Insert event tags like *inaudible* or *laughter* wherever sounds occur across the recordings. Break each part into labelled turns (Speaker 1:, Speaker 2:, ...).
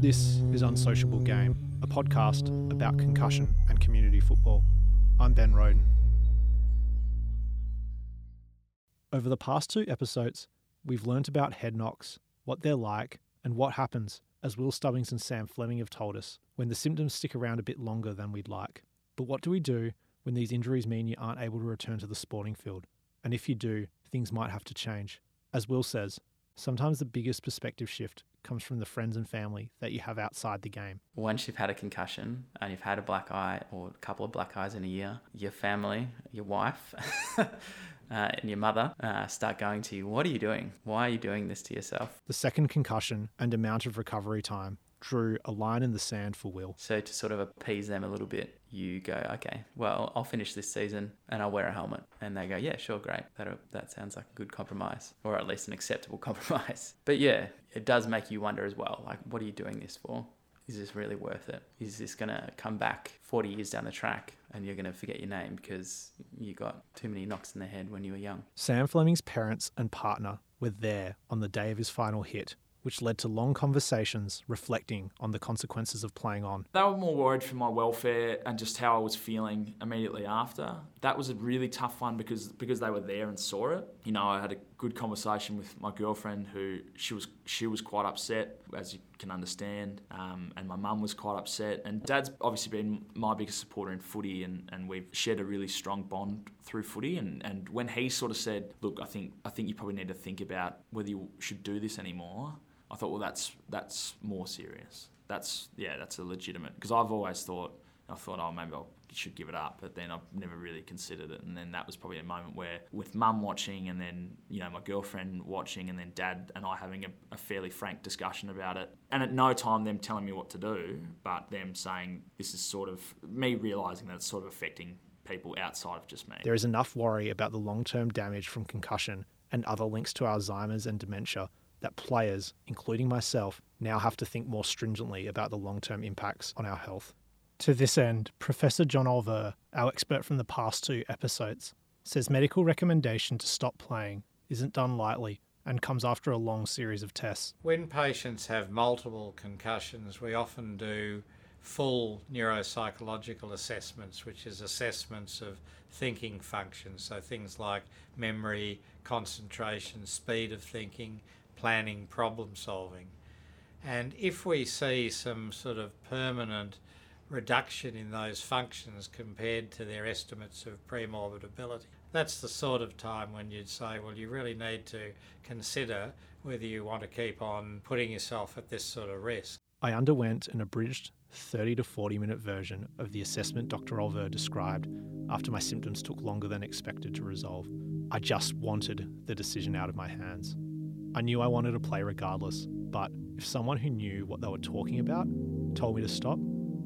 Speaker 1: This is Unsociable Game, a podcast about concussion and community football. I'm Ben Roden. Over the past two episodes, we've learnt about head knocks, what they're like, and what happens, as Will Stubbings and Sam Fleming have told us, when the symptoms stick around a bit longer than we'd like. But what do we do when these injuries mean you aren't able to return to the sporting field? And if you do, things might have to change. As Will says, sometimes the biggest perspective shift comes from the friends and family that you have outside the game.
Speaker 2: Once you've had a concussion and you've had a black eye or a couple of black eyes in a year, your family, your wife, *laughs* uh, and your mother uh, start going to you, What are you doing? Why are you doing this to yourself?
Speaker 1: The second concussion and amount of recovery time drew a line in the sand for Will.
Speaker 2: So, to sort of appease them a little bit, you go, okay, well, I'll finish this season and I'll wear a helmet. And they go, yeah, sure, great. That, that sounds like a good compromise, or at least an acceptable *laughs* compromise. But yeah, it does make you wonder as well, like, what are you doing this for? Is this really worth it? Is this going to come back 40 years down the track and you're going to forget your name because you got too many knocks in the head when you were young?
Speaker 1: Sam Fleming's parents and partner were there on the day of his final hit which led to long conversations reflecting on the consequences of playing on.
Speaker 3: They were more worried for my welfare and just how I was feeling immediately after. That was a really tough one because because they were there and saw it. You know, I had a good conversation with my girlfriend who she was she was quite upset as you can understand, um, and my mum was quite upset. And Dad's obviously been my biggest supporter in footy, and, and we've shared a really strong bond through footy. And, and when he sort of said, "Look, I think I think you probably need to think about whether you should do this anymore," I thought, well, that's that's more serious. That's yeah, that's a legitimate because I've always thought I thought, oh, maybe I should give it up, but then I've never really considered it. And then that was probably a moment where, with mum watching, and then you know my girlfriend watching, and then dad and I having a, a fairly frank discussion about it, and at no time them telling me what to do, but them saying this is sort of me realizing that it's sort of affecting people outside of just me.
Speaker 1: There is enough worry about the long term damage from concussion and other links to Alzheimer's and dementia that players, including myself, now have to think more stringently about the long term impacts on our health. To this end, Professor John Olver, our expert from the past two episodes, says medical recommendation to stop playing isn't done lightly and comes after a long series of tests.
Speaker 4: When patients have multiple concussions, we often do full neuropsychological assessments, which is assessments of thinking functions, so things like memory, concentration, speed of thinking, planning, problem solving. And if we see some sort of permanent reduction in those functions compared to their estimates of premorbid ability, that's the sort of time when you'd say, well, you really need to consider whether you want to keep on putting yourself at this sort of risk.
Speaker 1: I underwent an abridged 30 to 40 minute version of the assessment Dr. Olver described after my symptoms took longer than expected to resolve. I just wanted the decision out of my hands. I knew I wanted to play regardless, but if someone who knew what they were talking about told me to stop,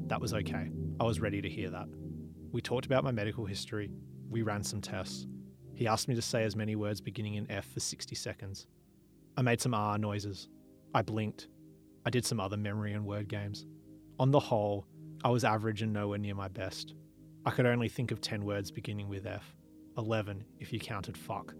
Speaker 1: that was okay. I was ready to hear that. We talked about my medical history, we ran some tests. He asked me to say as many words beginning in F for 60 seconds. I made some R noises. I blinked. I did some other memory and word games. On the whole, I was average and nowhere near my best. I could only think of 10 words beginning with F, 11 if you counted fuck.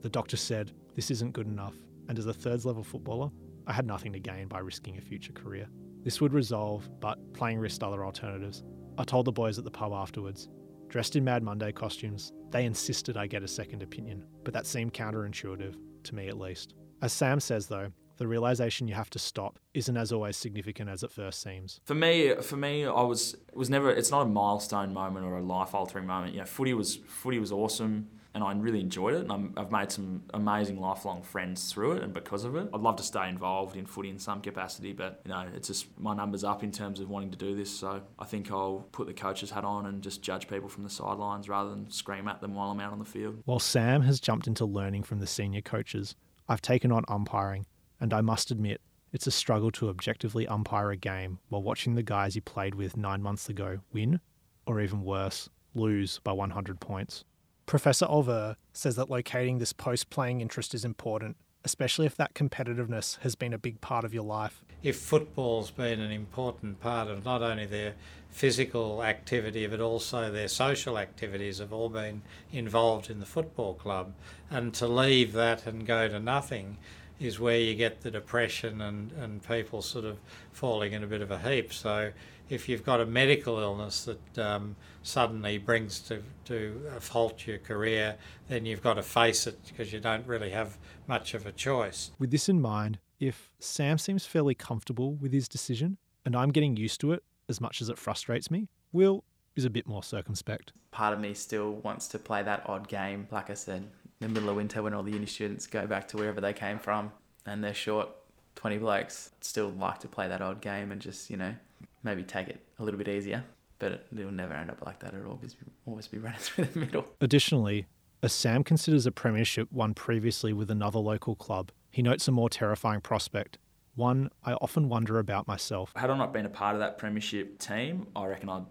Speaker 1: The doctor said, This isn't good enough and as a thirds level footballer, I had nothing to gain by risking a future career. This would resolve, but playing risked other alternatives. I told the boys at the pub afterwards. Dressed in Mad Monday costumes, they insisted I get a second opinion, but that seemed counterintuitive, to me at least. As Sam says though, the realization you have to stop isn't as always significant as it first seems.
Speaker 3: For me, for me, I was was never. It's not a milestone moment or a life altering moment. You know, footy was footy was awesome and I really enjoyed it. And i have made some amazing lifelong friends through it, and because of it, I'd love to stay involved in footy in some capacity. But you know, it's just my numbers up in terms of wanting to do this. So I think I'll put the coach's hat on and just judge people from the sidelines rather than scream at them while I'm out on the field.
Speaker 1: While Sam has jumped into learning from the senior coaches, I've taken on umpiring, and I must admit. It's a struggle to objectively umpire a game while watching the guys you played with nine months ago win, or even worse, lose by 100 points. Professor Olver says that locating this post playing interest is important, especially if that competitiveness has been a big part of your life.
Speaker 4: If football's been an important part of not only their physical activity but also their social activities have all been involved in the football club, and to leave that and go to nothing is where you get the depression and, and people sort of falling in a bit of a heap. So if you've got a medical illness that um, suddenly brings to, to a halt your career, then you've got to face it because you don't really have much of a choice.
Speaker 1: With this in mind, if Sam seems fairly comfortable with his decision and I'm getting used to it as much as it frustrates me, Will is a bit more circumspect.
Speaker 2: Part of me still wants to play that odd game, like I said, in the middle of winter when all the uni students go back to wherever they came from and they're short 20 blokes. Still like to play that odd game and just, you know, maybe take it a little bit easier. But it'll never end up like that. It'll always be, always be *laughs* running through the middle.
Speaker 1: Additionally, as Sam considers a premiership won previously with another local club, he notes a more terrifying prospect, one I often wonder about myself.
Speaker 3: Had I not been a part of that premiership team, I reckon I'd,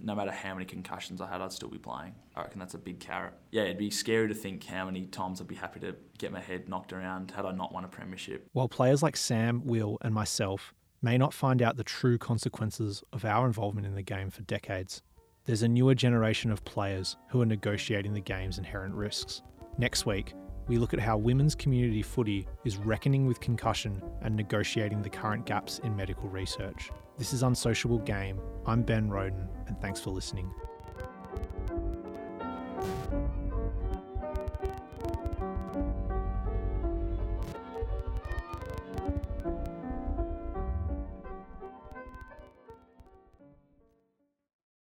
Speaker 3: no matter how many concussions I had, I'd still be playing. I reckon that's a big carrot. Yeah, it'd be scary to think how many times I'd be happy to get my head knocked around had I not won a premiership.
Speaker 1: While players like Sam, Will, and myself may not find out the true consequences of our involvement in the game for decades, there's a newer generation of players who are negotiating the game's inherent risks. Next week, we look at how women's community footy is reckoning with concussion and negotiating the current gaps in medical research. This is Unsociable Game. I'm Ben Roden, and thanks for listening.